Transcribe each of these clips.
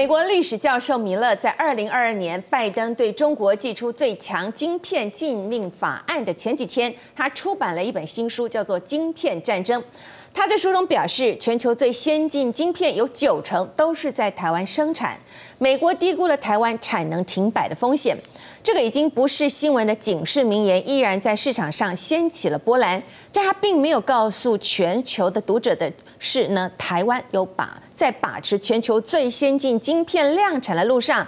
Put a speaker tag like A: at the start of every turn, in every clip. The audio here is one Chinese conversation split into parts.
A: 美国历史教授米勒在二零二二年拜登对中国寄出最强晶片禁令法案的前几天，他出版了一本新书，叫做《晶片战争》。他在书中表示，全球最先进晶片有九成都是在台湾生产，美国低估了台湾产能停摆的风险。这个已经不是新闻的警示名言，依然在市场上掀起了波澜。但他并没有告诉全球的读者的是呢，台湾有把在把持全球最先进晶片量产的路上。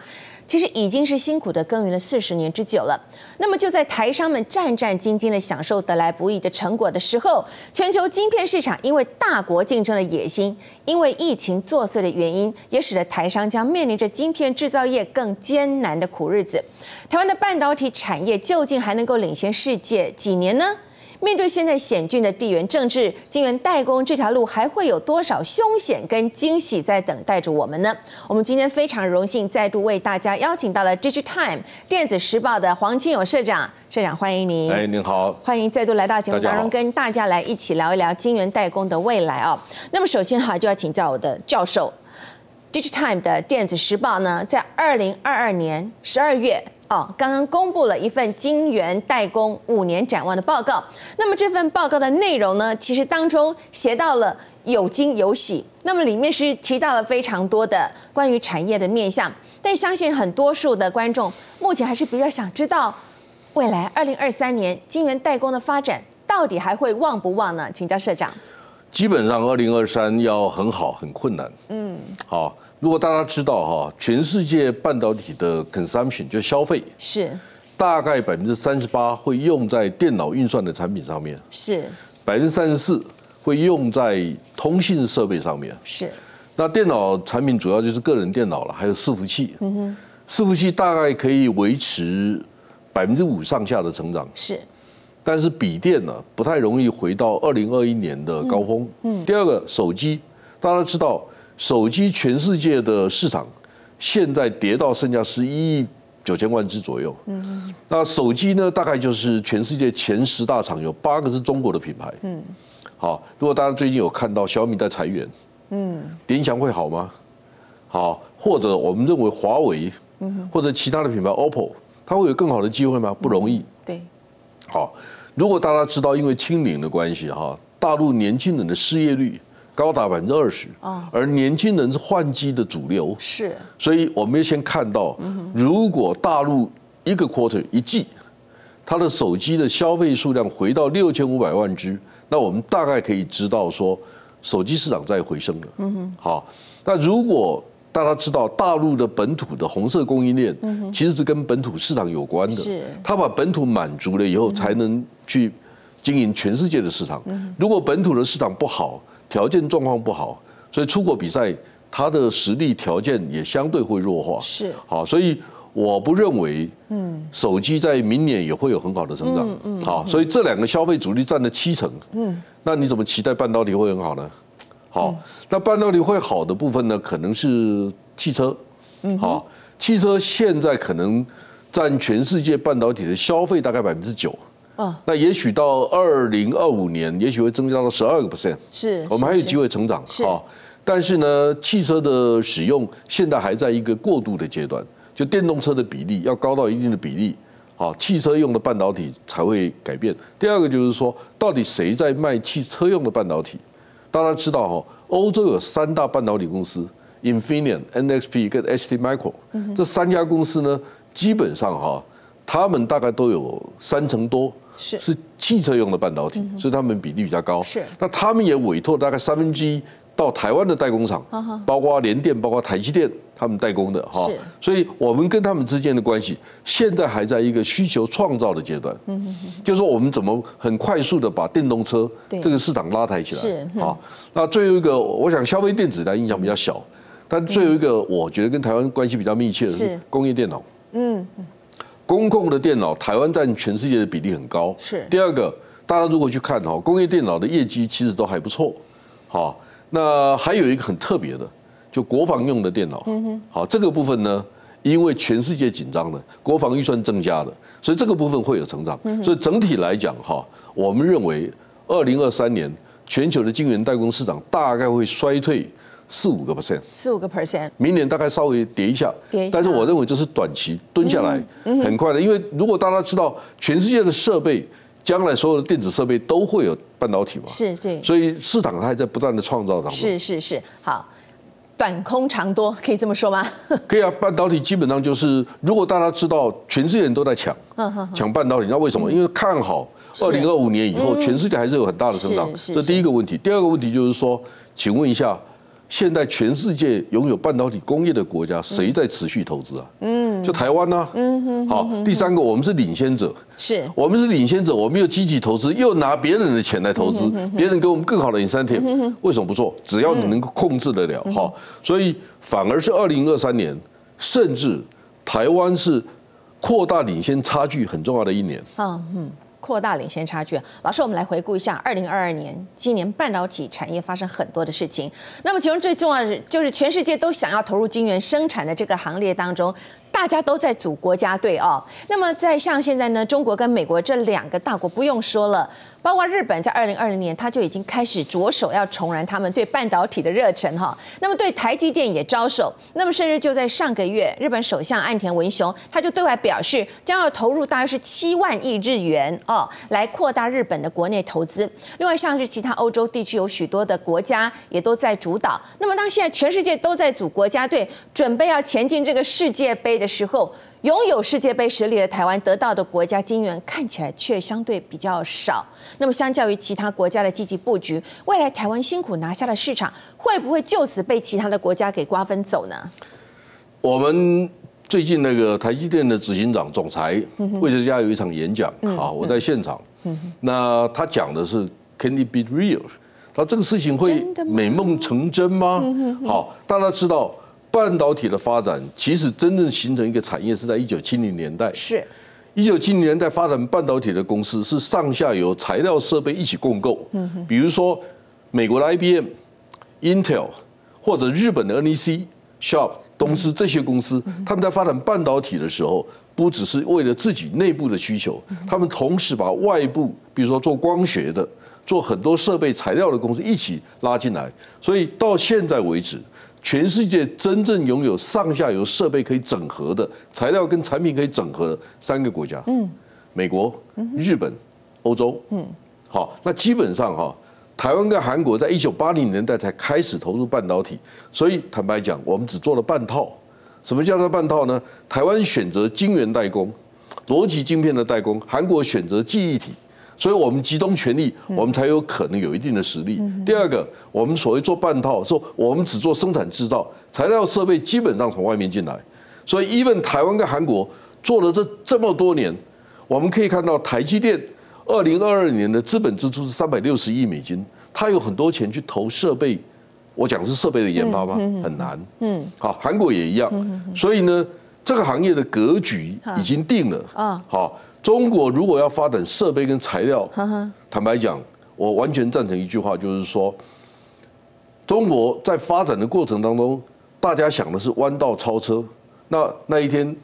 A: 其实已经是辛苦的耕耘了四十年之久了。那么就在台商们战战兢兢的享受得来不易的成果的时候，全球晶片市场因为大国竞争的野心，因为疫情作祟的原因，也使得台商将面临着晶片制造业更艰难的苦日子。台湾的半导体产业究竟还能够领先世界几年呢？面对现在险峻的地缘政治，晶圆代工这条路还会有多少凶险跟惊喜在等待着我们呢？我们今天非常荣幸再度为大家邀请到了《Digitime》电子时报的黄清勇社长，社长欢迎您。
B: 哎，您好，
A: 欢迎再度来到节目当中，跟大家来一起聊一聊晶圆代工的未来啊。那么首先哈，就要请教我的教授，《Digitime》的电子时报呢，在二零二二年十二月。哦，刚刚公布了一份晶圆代工五年展望的报告。那么这份报告的内容呢，其实当中写到了有惊有喜。那么里面是提到了非常多的关于产业的面向。但相信很多数的观众目前还是比较想知道，未来二零二三年晶圆代工的发展到底还会旺不旺呢？请教社长。
B: 基本上二零二三要很好很困难。嗯，好。如果大家知道哈，全世界半导体的 consumption 就消费
A: 是
B: 大概百分之三十八会用在电脑运算的产品上面，
A: 是
B: 百分之三十四会用在通信设备上面，
A: 是。
B: 那电脑产品主要就是个人电脑了，还有伺服器。嗯哼，伺服器大概可以维持百分之五上下的成长，
A: 是。
B: 但是笔电呢，不太容易回到二零二一年的高峰。嗯。第二个，手机大家知道。手机全世界的市场现在跌到剩下十一亿九千万只左右。嗯，那手机呢，大概就是全世界前十大厂有八个是中国的品牌。嗯，好，如果大家最近有看到小米在裁员，嗯，联想会好吗？好，或者我们认为华为，嗯，或者其他的品牌 OPPO，它会有更好的机会吗？不容易。
A: 对，
B: 好，如果大家知道因为清零的关系哈，大陆年轻人的失业率。高达百分之二十，而年轻人是换机的主流，
A: 是，
B: 所以我们要先看到，如果大陆一个 quarter 一季，它的手机的消费数量回到六千五百万只，那我们大概可以知道说，手机市场在回升了。嗯哼，好，那如果大家知道大陆的本土的红色供应链，其实是跟本土市场有关的，
A: 是，
B: 它把本土满足了以后，才能去经营全世界的市场。如果本土的市场不好，条件状况不好，所以出国比赛，他的实力条件也相对会弱化。
A: 是
B: 好，所以我不认为，嗯，手机在明年也会有很好的成长。嗯嗯。好，所以这两个消费主力占了七成。嗯。那你怎么期待半导体会很好呢？好，那半导体会好的部分呢，可能是汽车。嗯。好，汽车现在可能占全世界半导体的消费大概百分之九。那也许到二零二五年，也许会增加到十二个 percent，
A: 是
B: 我们还有机会成长。
A: 好，
B: 但是呢，汽车的使用现在还在一个过渡的阶段，就电动车的比例要高到一定的比例，好，汽车用的半导体才会改变。第二个就是说，到底谁在卖汽车用的半导体？大家知道哈，欧洲有三大半导体公司，Infineon、NXP 跟 STMicro，这三家公司呢，基本上哈，他们大概都有三成多。
A: 是
B: 是汽车用的半导体，所以他们比例比较高。
A: 是，
B: 那他们也委托大概三分之一到台湾的代工厂，包括联电、包括台积电，他们代工的哈。所以我们跟他们之间的关系，现在还在一个需求创造的阶段。嗯就是说我们怎么很快速的把电动车这个市场拉抬起来。
A: 是
B: 啊。那最后一个，我想消费电子的影响比较小，但最后一个，我觉得跟台湾关系比较密切的是工业电脑。嗯。公共的电脑，台湾占全世界的比例很高。
A: 是
B: 第二个，大家如果去看哈，工业电脑的业绩其实都还不错。好，那还有一个很特别的，就国防用的电脑。嗯哼。好，这个部分呢，因为全世界紧张了，国防预算增加了，所以这个部分会有成长。所以整体来讲哈，我们认为二零二三年全球的晶圆代工市场大概会衰退四五个 percent，
A: 四五个 percent，
B: 明年大概稍微跌一下，
A: 跌一下。
B: 但是我认为这是短期蹲下来，很快的，因为如果大家知道全世界的设备，将来所有的电子设备都会有半导体嘛，
A: 是对，
B: 所以市场它还在不断的创造当中。
A: 是是是，好，短空长多，可以这么说吗？
B: 可以啊，半导体基本上就是，如果大家知道全世界人都在抢抢半导体，那为什么？因为看好
A: 是。
B: 二零二五年以后，全世界还是有很大的增长。这第一个问题。第二个问题就是说，请问一下，现在全世界拥有半导体工业的国家，谁在持续投资啊？嗯，就台湾呢。嗯哼。好，第三个，我们是领先者。
A: 是
B: 我们是领先者，我们又积极投资，又拿别人的钱来投资，别人给我们更好的 incentive，为什么不做？只要你能够控制得了，好，所以反而是二零二三年，甚至台湾是扩大领先差距很重要的一年。
A: 嗯嗯，扩大领先差距。老师，我们来回顾一下二零二二年，今年半导体产业发生很多的事情。那么其中最重要的是，就是全世界都想要投入晶圆生产的这个行列当中。大家都在组国家队哦。那么在像现在呢，中国跟美国这两个大国不用说了，包括日本在二零二零年他就已经开始着手要重燃他们对半导体的热忱哈。那么对台积电也招手。那么甚至就在上个月，日本首相岸田文雄他就对外表示，将要投入大约是七万亿日元哦，来扩大日本的国内投资。另外像是其他欧洲地区有许多的国家也都在主导。那么当现在全世界都在组国家队，准备要前进这个世界杯。的时候，拥有世界杯实力的台湾得到的国家金源看起来却相对比较少。那么，相较于其他国家的积极布局，未来台湾辛苦拿下的市场，会不会就此被其他的国家给瓜分走呢？
B: 我们最近那个台积电的执行长、总裁魏哲家有一场演讲，好，我在现场。那他讲的是 “Can it be real？” 他这个事情会美梦成真吗？好，大家知道。半导体的发展其实真正形成一个产业是在一九七零年代。
A: 是，
B: 一九七零年代发展半导体的公司是上下游材料设备一起共构。嗯比如说美国的 IBM、Intel 或者日本的 NEC、Sharp、东芝这些公司，他们在发展半导体的时候，不只是为了自己内部的需求，他们同时把外部，比如说做光学的、做很多设备材料的公司一起拉进来。所以到现在为止。全世界真正拥有上下游设备可以整合的材料跟产品可以整合的三个国家，嗯，美国、日本、欧洲，嗯，好，那基本上哈，台湾跟韩国在一九八零年代才开始投入半导体，所以坦白讲，我们只做了半套。什么叫做半套呢？台湾选择晶圆代工、逻辑晶片的代工，韩国选择记忆体。所以我们集中全力，我们才有可能有一定的实力。第二个，我们所谓做半套，说我们只做生产制造，材料设备基本上从外面进来。所以，even 台湾跟韩国做了这这么多年，我们可以看到台积电二零二二年的资本支出是三百六十亿美金，它有很多钱去投设备。我讲是设备的研发吗？很难。嗯，好，韩国也一样。所以呢，这个行业的格局已经定了。啊，好。中国如果要发展设备跟材料，坦白讲，我完全赞成一句话，就是说，中国在发展的过程当中，大家想的是弯道超车。那那一天，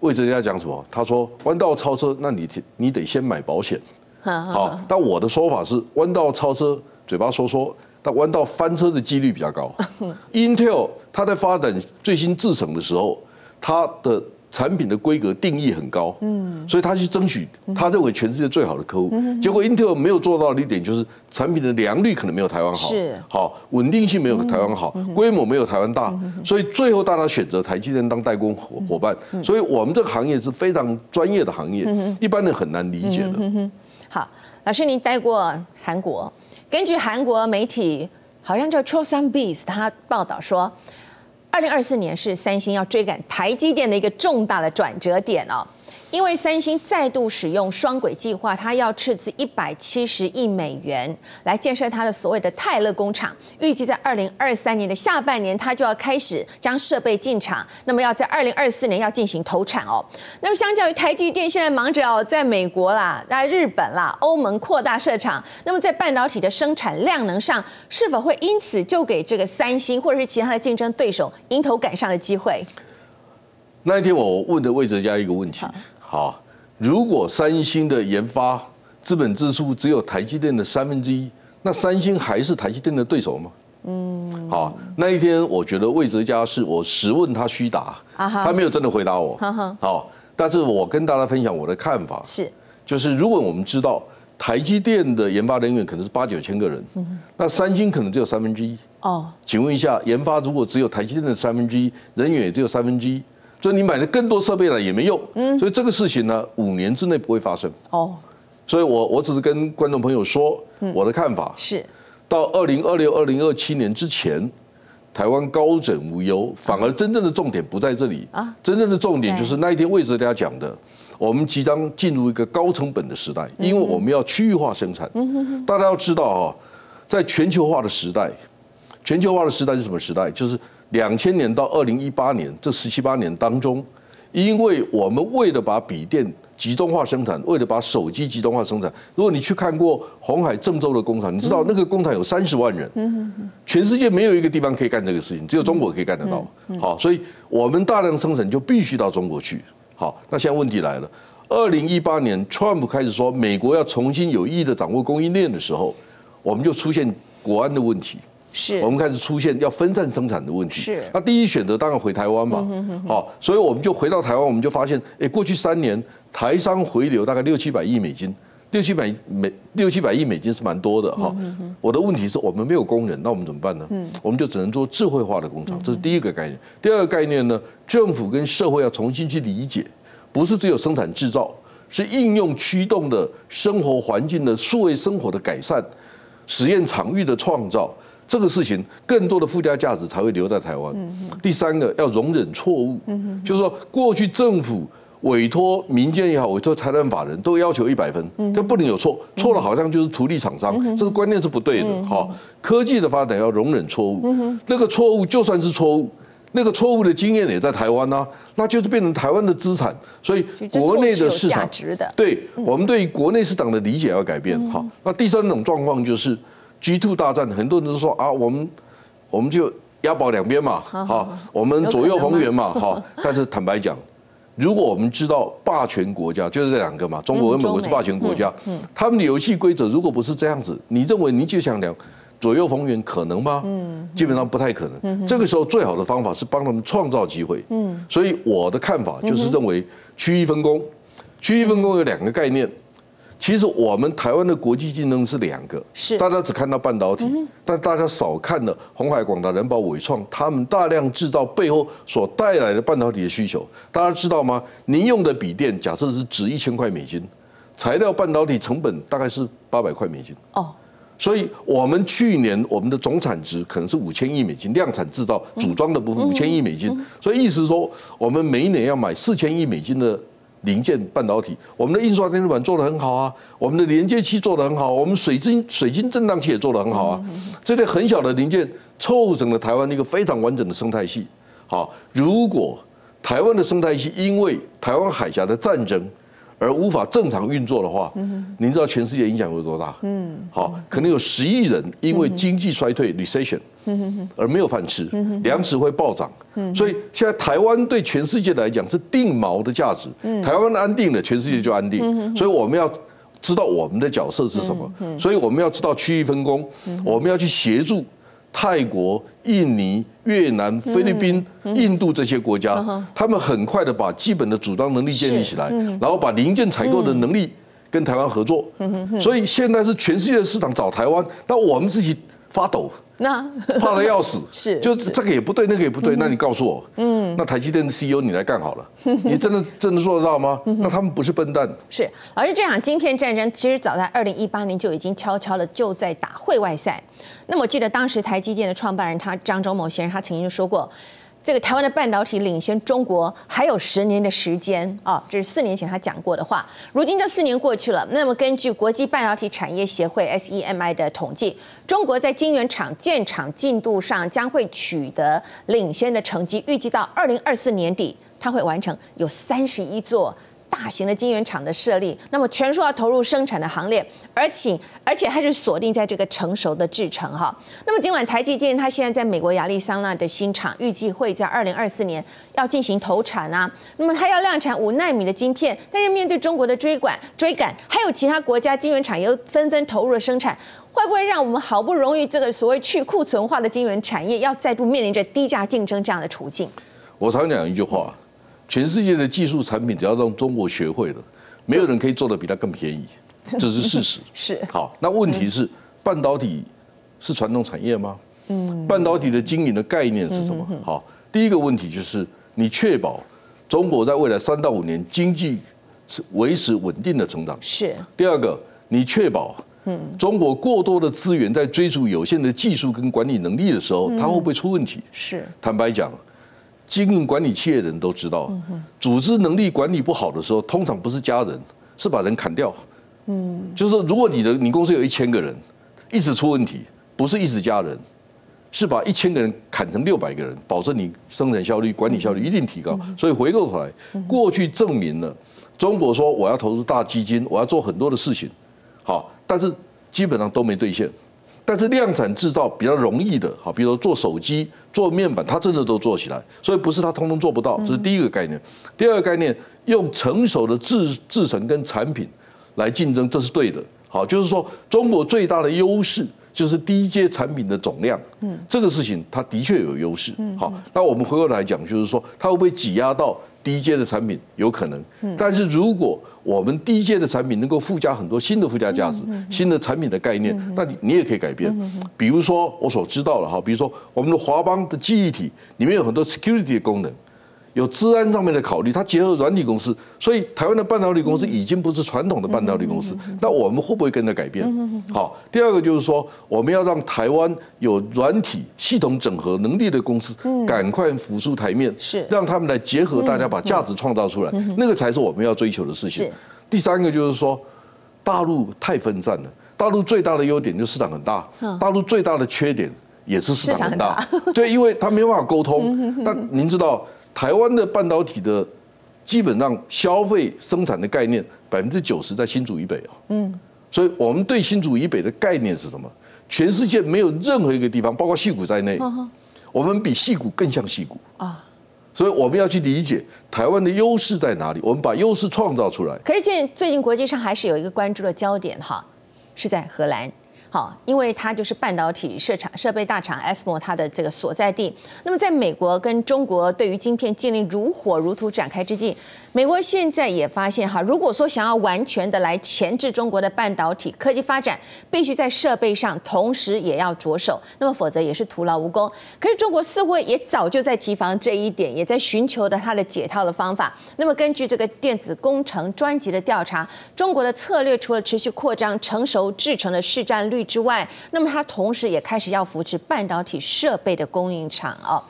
B: 魏哲家讲什么？他说弯道超车，那你你得先买保险。好，但我的说法是弯道超车，嘴巴说说，但弯道翻车的几率比较高。Intel 它在发展最新制程的时候，它的产品的规格定义很高，嗯，所以他去争取，他认为全世界最好的客户。结果 Intel 没有做到的一点就是，产品的良率可能没有台湾好，
A: 是。
B: 好稳定性没有台湾好，规模没有台湾大，所以最后大家选择台积电当代工伙伙伴。所以我们这个行业是非常专业的行业，一般人很难理解的。
A: 好，老师您待过韩国，根据韩国媒体好像叫 Chosun Biz，他报道说。二零二四年是三星要追赶台积电的一个重大的转折点哦。因为三星再度使用双轨计划，它要斥资一百七十亿美元来建设它的所谓的泰勒工厂，预计在二零二三年的下半年，它就要开始将设备进场，那么要在二零二四年要进行投产哦。那么相较于台积电现在忙着哦，在美国啦、在日本啦、欧盟扩大设厂，那么在半导体的生产量能上，是否会因此就给这个三星或者是其他的竞争对手迎头赶上的机会？
B: 那一天我问的魏哲家一个问题。好，如果三星的研发资本支出只有台积电的三分之一，那三星还是台积电的对手吗？嗯，好，那一天我觉得魏哲家是我实问他虚答，他没有真的回答我。好，但是我跟大家分享我的看法，
A: 是，
B: 就是如果我们知道台积电的研发人员可能是八九千个人，那三星可能只有三分之一。哦，请问一下，研发如果只有台积电的三分之一，人员也只有三分之一，所以你买了更多设备了也没用。嗯，所以这个事情呢，五年之内不会发生。哦，所以我我只是跟观众朋友说我的看法
A: 是。
B: 到二零二六、二零二七年之前，台湾高枕无忧，反而真正的重点不在这里啊！真正的重点就是那一天魏哲家讲的，我们即将进入一个高成本的时代，因为我们要区域化生产。大家要知道啊，在全球化的时代，全球化的时代是什么时代？就是两千年到二零一八年这十七八年当中，因为我们为了把笔电。集中化生产，为了把手机集中化生产。如果你去看过红海郑州的工厂，你知道那个工厂有三十万人，全世界没有一个地方可以干这个事情，只有中国可以干得到。好，所以我们大量生产就必须到中国去。好，那现在问题来了，二零一八年，Trump 开始说美国要重新有意义的掌握供应链的时候，我们就出现国安的问题。
A: 是，
B: 我们开始出现要分散生产的问题。
A: 是，
B: 那第一选择当然回台湾嘛。好，所以我们就回到台湾，我们就发现，哎，过去三年台商回流大概六七百亿美金，六七百美六七百亿美金是蛮多的哈。我的问题是我们没有工人，那我们怎么办呢？我们就只能做智慧化的工厂，这是第一个概念。第二个概念呢，政府跟社会要重新去理解，不是只有生产制造，是应用驱动的生活环境的数位生活的改善，实验场域的创造。这个事情更多的附加价值才会留在台湾。第三个要容忍错误，就是说过去政府委托民间也好，委托台湾法人都要求一百分，它不能有错，错了好像就是图利厂商，这个观念是不对的。好，科技的发展要容忍错误，那个错误就算是错误，那个错误的经验也在台湾呐，那就是变成台湾的资产。所以国内的市场，对我们对国内市场的理解要改变。好，那第三种状况就是。G two 大战，很多人都说啊，我们我们就押宝两边嘛，好，我们左右逢源嘛，好。但是坦白讲，如果我们知道霸权国家就是这两个嘛，中国跟美国是霸权国家，他们的游戏规则如果不是这样子，你认为你就想两左右逢源可能吗？嗯，基本上不太可能。这个时候最好的方法是帮他们创造机会。嗯，所以我的看法就是认为区域分工，区域分工有两个概念。其实我们台湾的国际竞争是两个，
A: 是
B: 大家只看到半导体，但大家少看了红海、广达、人保、伟创他们大量制造背后所带来的半导体的需求。大家知道吗？您用的笔电假设是值一千块美金，材料半导体成本大概是八百块美金。哦，所以我们去年我们的总产值可能是五千亿美金，量产制造组装的部分五千亿美金。所以意思说，我们每一年要买四千亿美金的。零件半导体，我们的印刷电路板做得很好啊，我们的连接器做得很好，我们水晶水晶振荡器也做得很好啊。这些很小的零件凑成了台湾一个非常完整的生态系。好，如果台湾的生态系因为台湾海峡的战争，而无法正常运作的话，您知道全世界影响有多大？嗯，好，可能有十亿人因为经济衰退 （recession） 而没有饭吃，粮食会暴涨。所以现在台湾对全世界来讲是定锚的价值。台湾安定了，全世界就安定。所以我们要知道我们的角色是什么。所以我们要知道区域分工，我们要去协助。泰国、印尼、越南、菲律宾、印度这些国家，他们很快的把基本的组装能力建立起来，然后把零件采购的能力跟台湾合作。所以现在是全世界的市场找台湾，那我们自己发抖。那怕的要死，
A: 是，
B: 就这个也不对，那个也不对，那你告诉我，嗯，那台积电的 CEO 你来干好了，你真的 真的做得到吗？那他们不是笨蛋。
A: 是，而是，这场晶片战争其实早在二零一八年就已经悄悄的就在打会外赛。那么我记得当时台积电的创办人他张忠谋先生他曾经就说过。这个台湾的半导体领先中国还有十年的时间啊，这是四年前他讲过的话。如今这四年过去了，那么根据国际半导体产业协会 SEMI 的统计，中国在晶圆厂建厂进度上将会取得领先的成绩，预计到二零二四年底，它会完成有三十一座大型的晶圆厂的设立，那么全数要投入生产的行列，而且而且还是锁定在这个成熟的制程哈。那么尽管台积电它现在在美国亚利桑那的新厂预计会在二零二四年要进行投产啊，那么它要量产五纳米的晶片，但是面对中国的追赶追赶，还有其他国家晶圆厂又纷纷投入了生产，会不会让我们好不容易这个所谓去库存化的晶圆产业，要再度面临着低价竞争这样的处境？
B: 我常讲一句话。全世界的技术产品，只要让中国学会了，没有人可以做的比它更便宜，这是事实。
A: 是
B: 好，那问题是半导体是传统产业吗？嗯，半导体的经营的概念是什么？好，第一个问题就是你确保中国在未来三到五年经济维持稳定的成长。
A: 是。
B: 第二个，你确保嗯中国过多的资源在追逐有限的技术跟管理能力的时候，它会不会出问题？
A: 是。
B: 坦白讲。经营管理企业的人都知道，组织能力管理不好的时候，通常不是加人，是把人砍掉。嗯，就是说，如果你的你公司有一千个人，一直出问题，不是一直加人，是把一千个人砍成六百个人，保证你生产效率、管理效率一定提高。所以回过头来，过去证明了中国说我要投资大基金，我要做很多的事情，好，但是基本上都没兑现。但是量产制造比较容易的，好，比如说做手机、做面板，它真的都做起来，所以不是它通通做不到，这是第一个概念。第二个概念，用成熟的制制成跟产品来竞争，这是对的。好，就是说中国最大的优势就是低阶产品的总量，嗯，这个事情它的确有优势。好，那我们回过来讲，就是说它会不会挤压到？低阶的产品有可能，但是如果我们低阶的产品能够附加很多新的附加价值、新的产品的概念，那你你也可以改变。比如说我所知道的哈，比如说我们的华邦的记忆体里面有很多 security 的功能。有治安上面的考虑，它结合软体公司，所以台湾的半导体公司已经不是传统的半导体公司。那我们会不会跟着改变？好，第二个就是说，我们要让台湾有软体系统整合能力的公司赶快浮出台面，
A: 是
B: 让他们来结合大家把价值创造出来，那个才是我们要追求的事情。第三个就是说，大陆太分散了，大陆最大的优点就是市场很大，大陆最大的缺点也是市场很大。对，因为它没办法沟通。但您知道？台湾的半导体的基本上消费生产的概念百分之九十在新竹以北啊，嗯，所以我们对新竹以北的概念是什么？全世界没有任何一个地方，包括戏谷在内，我们比戏谷更像戏谷啊，所以我们要去理解台湾的优势在哪里，我们把优势创造出来。
A: 可是，现最近国际上还是有一个关注的焦点哈，是在荷兰。好，因为它就是半导体设厂设备大厂 ASML 它的这个所在地。那么，在美国跟中国对于晶片禁令如火如荼展开之际，美国现在也发现哈，如果说想要完全的来钳制中国的半导体科技发展，必须在设备上同时也要着手，那么否则也是徒劳无功。可是中国似乎也早就在提防这一点，也在寻求的它的解套的方法。那么根据这个电子工程专辑的调查，中国的策略除了持续扩张成熟制程的市占率。之外，那么它同时也开始要扶持半导体设备的供应厂哦。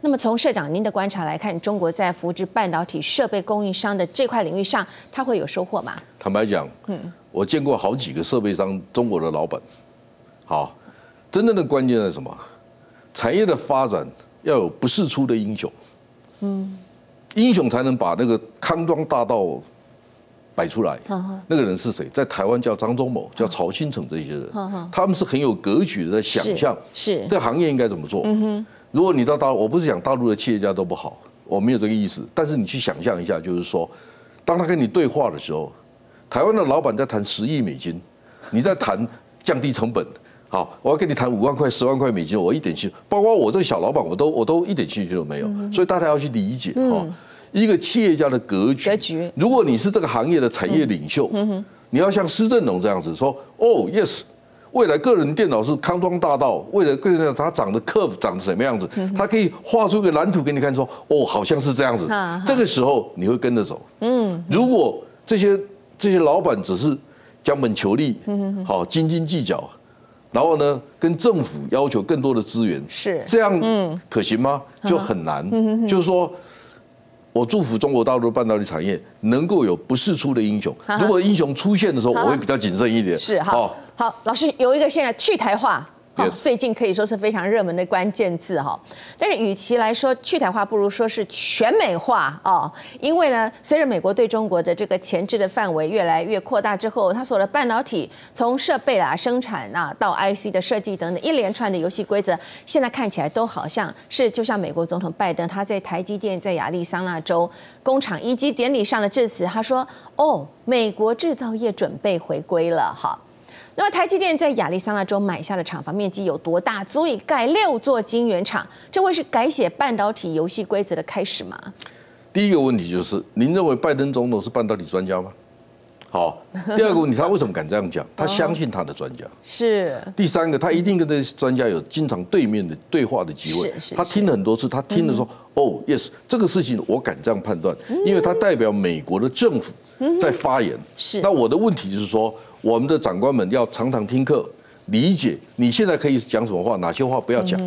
A: 那么从社长您的观察来看，中国在扶持半导体设备供应商的这块领域上，它会有收获吗？
B: 坦白讲，嗯，我见过好几个设备商中国的老板，好，真正的关键是什么？产业的发展要有不世出的英雄，嗯，英雄才能把那个康庄大道。摆出来，那个人是谁？在台湾叫张忠谋，叫曹新成这些人，他们是很有格局的，在想象
A: 是
B: 这行业应该怎么做。如果你到大陆，我不是讲大陆的企业家都不好，我没有这个意思。但是你去想象一下，就是说，当他跟你对话的时候，台湾的老板在谈十亿美金，你在谈降低成本，好，我要跟你谈五万块、十万块美金，我一点兴趣，包括我这个小老板，我都我都一点兴趣都没有。所以大家要去理解哈。一个企业家的格局，
A: 格局。
B: 如果你是这个行业的产业领袖，你要像施正荣这样子说：“哦，yes，未来个人电脑是康庄大道，未来个人电脑它长的 curve 长什么样子，它可以画出个蓝图给你看，说哦，好像是这样子。这个时候你会跟着走。嗯，如果这些这些老板只是将本求利，好斤斤计较，然后呢，跟政府要求更多的资源，
A: 是
B: 这样，嗯，可行吗？就很难。就是说。我祝福中国大陆半导体产业能够有不世出的英雄。如果英雄出现的时候，我会比较谨慎一点。
A: 是好，好，老师有一个现在去台化哈，最近可以说是非常热门的关键字哈。但是与其来说去台化，不如说是全美化哦。因为呢，随着美国对中国的这个前置的范围越来越扩大之后，它所的半导体从设备啦、生产啊到 IC 的设计等等一连串的游戏规则，现在看起来都好像是就像美国总统拜登他在台积电在亚利桑那州工厂一级典礼上的致辞，他说：“哦，美国制造业准备回归了。”哈。那么台积电在亚利桑那州买下的厂房面积有多大？足以盖六座晶圆厂？这会是改写半导体游戏规则的开始吗？
B: 第一个问题就是，您认为拜登总统是半导体专家吗？好，第二个问题，他为什么敢这样讲？他相信他的专家。
A: 是。
B: 第三个，他一定跟这些专家有经常对面的对话的机会。是是。他听了很多次，他听了说：“哦，yes，这个事情我敢这样判断，因为他代表美国的政府在发言。”
A: 是。
B: 那我的问题就是说。我们的长官们要常常听课，理解你现在可以讲什么话，哪些话不要讲。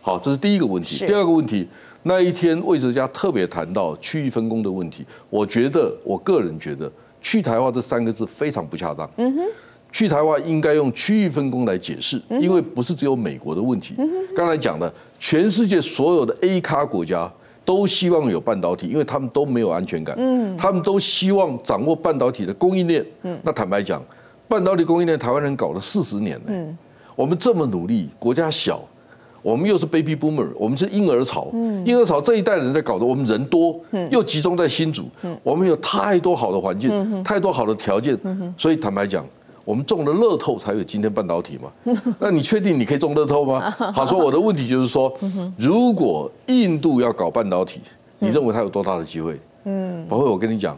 B: 好，这是第一个问题。第二个问题，那一天魏哲家特别谈到区域分工的问题，我觉得我个人觉得“去台化”这三个字非常不恰当。嗯哼，去台化应该用区域分工来解释，因为不是只有美国的问题。刚才讲的，全世界所有的 A 咖国家都希望有半导体，因为他们都没有安全感。嗯，他们都希望掌握半导体的供应链。嗯，那坦白讲。半导体供应链，台湾人搞了四十年了。我们这么努力，国家小，我们又是 baby boomer，我们是婴儿潮。婴儿潮这一代人在搞的，我们人多，又集中在新竹，我们有太多好的环境，太多好的条件。所以坦白讲，我们中了乐透才有今天半导体嘛。那你确定你可以中乐透吗？好，说我的问题就是说，如果印度要搞半导体，你认为它有多大的机会？嗯，包括，我跟你讲，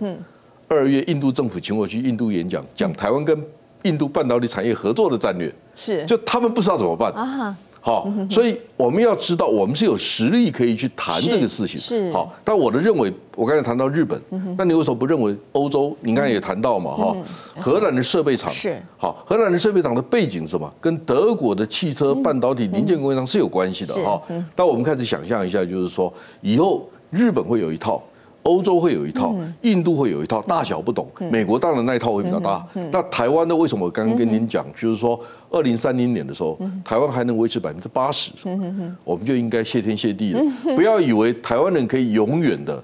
B: 二月印度政府请我去印度演讲，讲台湾跟印度半导体产业合作的战略
A: 是，
B: 就他们不知道怎么办啊。好，所以我们要知道，我们是有实力可以去谈这个事情。
A: 是，
B: 好。但我的认为，我刚才谈到日本，那你为什么不认为欧洲？你刚才也谈到嘛，哈，荷兰的设备厂
A: 是
B: 好，荷兰的设备厂的背景是什么？跟德国的汽车半导体零件供应商是有关系的哈。那我们开始想象一下，就是说以后日本会有一套。欧洲会有一套，印度会有一套，大小不懂。美国当然那一套会比较大。那台湾呢？为什么我刚刚跟您讲，就是说，二零三零年的时候，台湾还能维持百分之八十，我们就应该谢天谢地了。不要以为台湾人可以永远的。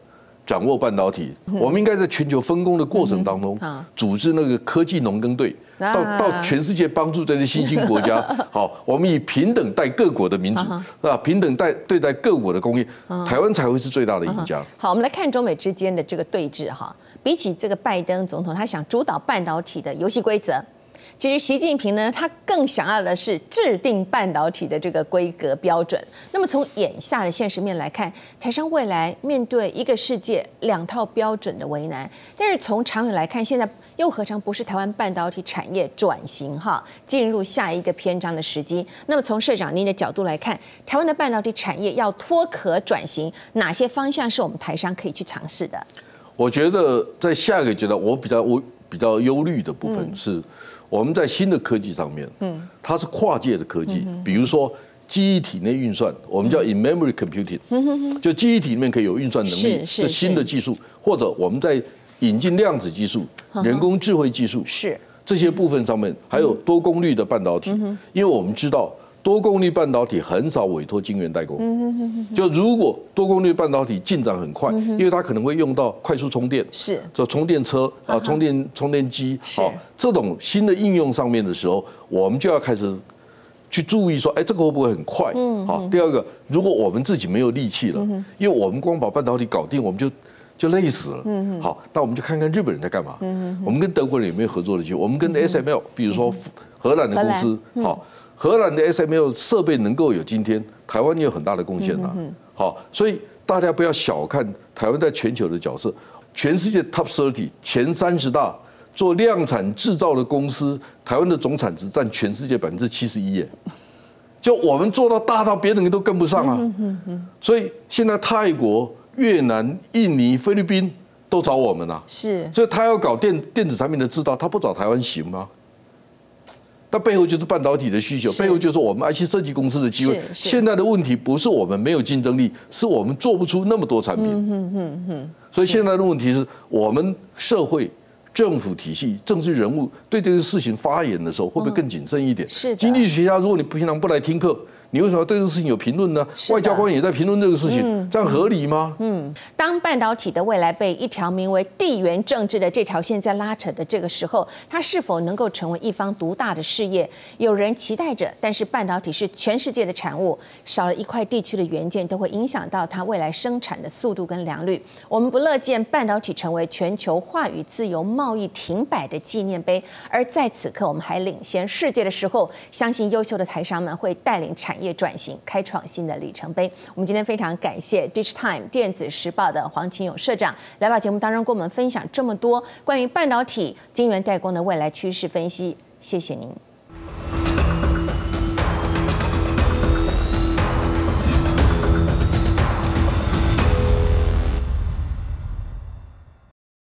B: 掌握半导体，我们应该在全球分工的过程当中，组织那个科技农耕队，到到全世界帮助这些新兴国家。好，我们以平等待各国的民主，啊，平等待对待各国的工业，台湾才会是最大的赢家。
A: 好，我们来看中美之间的这个对峙哈，比起这个拜登总统，他想主导半导体的游戏规则。其实习近平呢，他更想要的是制定半导体的这个规格标准。那么从眼下的现实面来看，台商未来面对一个世界两套标准的为难。但是从长远来看，现在又何尝不是台湾半导体产业转型哈进入下一个篇章的时机？那么从社长您的角度来看，台湾的半导体产业要脱壳转型，哪些方向是我们台商可以去尝试的？
B: 我觉得在下一个阶段，我比较我比较忧虑的部分是。我们在新的科技上面，嗯，它是跨界的科技，比如说记忆体内运算，我们叫 in-memory computing，就记忆体里面可以有运算能力，是新的技术，或者我们在引进量子技术、人工智慧技术，
A: 是。
B: 这些部分上面，还有多功率的半导体，因为我们知道。多功率半导体很少委托晶圆代工，就如果多功率半导体进展很快，因为它可能会用到快速充电，
A: 是。
B: 这充电车啊，充电充电机，好，这种新的应用上面的时候，我们就要开始去注意说，哎，这个会不会很快？嗯好，第二个，如果我们自己没有力气了，因为我们光把半导体搞定，我们就就累死了。嗯好，那我们就看看日本人在干嘛。嗯我们跟德国人有没有合作的机会？我们跟 SML，比如说荷兰的公司，好。荷兰的 SML 设备能够有今天，台湾也有很大的贡献呐。好，所以大家不要小看台湾在全球的角色。全世界 Top Thirty 前三十大做量产制造的公司，台湾的总产值占全世界百分之七十一耶。就我们做到大到别人都跟不上啊。所以现在泰国、越南、印尼、菲律宾都找我们啊。
A: 是。
B: 所以他要搞电电子产品的制造，他不找台湾行吗？它背后就是半导体的需求，背后就是我们 IC 设计公司的机会。现在的问题不是我们没有竞争力，是我们做不出那么多产品。所以现在的问题是我们社会政府体系、政治人物对这个事情发言的时候，会不会更谨慎一点？
A: 是
B: 经济学家，如果你平常不来听课，你为什么对这个事情有评论呢？外交官也在评论这个事情，这样合理吗？
A: 嗯当半导体的未来被一条名为地缘政治的这条线在拉扯的这个时候，它是否能够成为一方独大的事业？有人期待着，但是半导体是全世界的产物，少了一块地区的元件，都会影响到它未来生产的速度跟良率。我们不乐见半导体成为全球话语自由、贸易停摆的纪念碑。而在此刻，我们还领先世界的时候，相信优秀的台商们会带领产业转型，开创新的里程碑。我们今天非常感谢 Digitime 电子时报的黄清勇社长来到节目当中，跟我们分享这么多关于半导体、晶圆代工的未来趋势分析。谢谢您。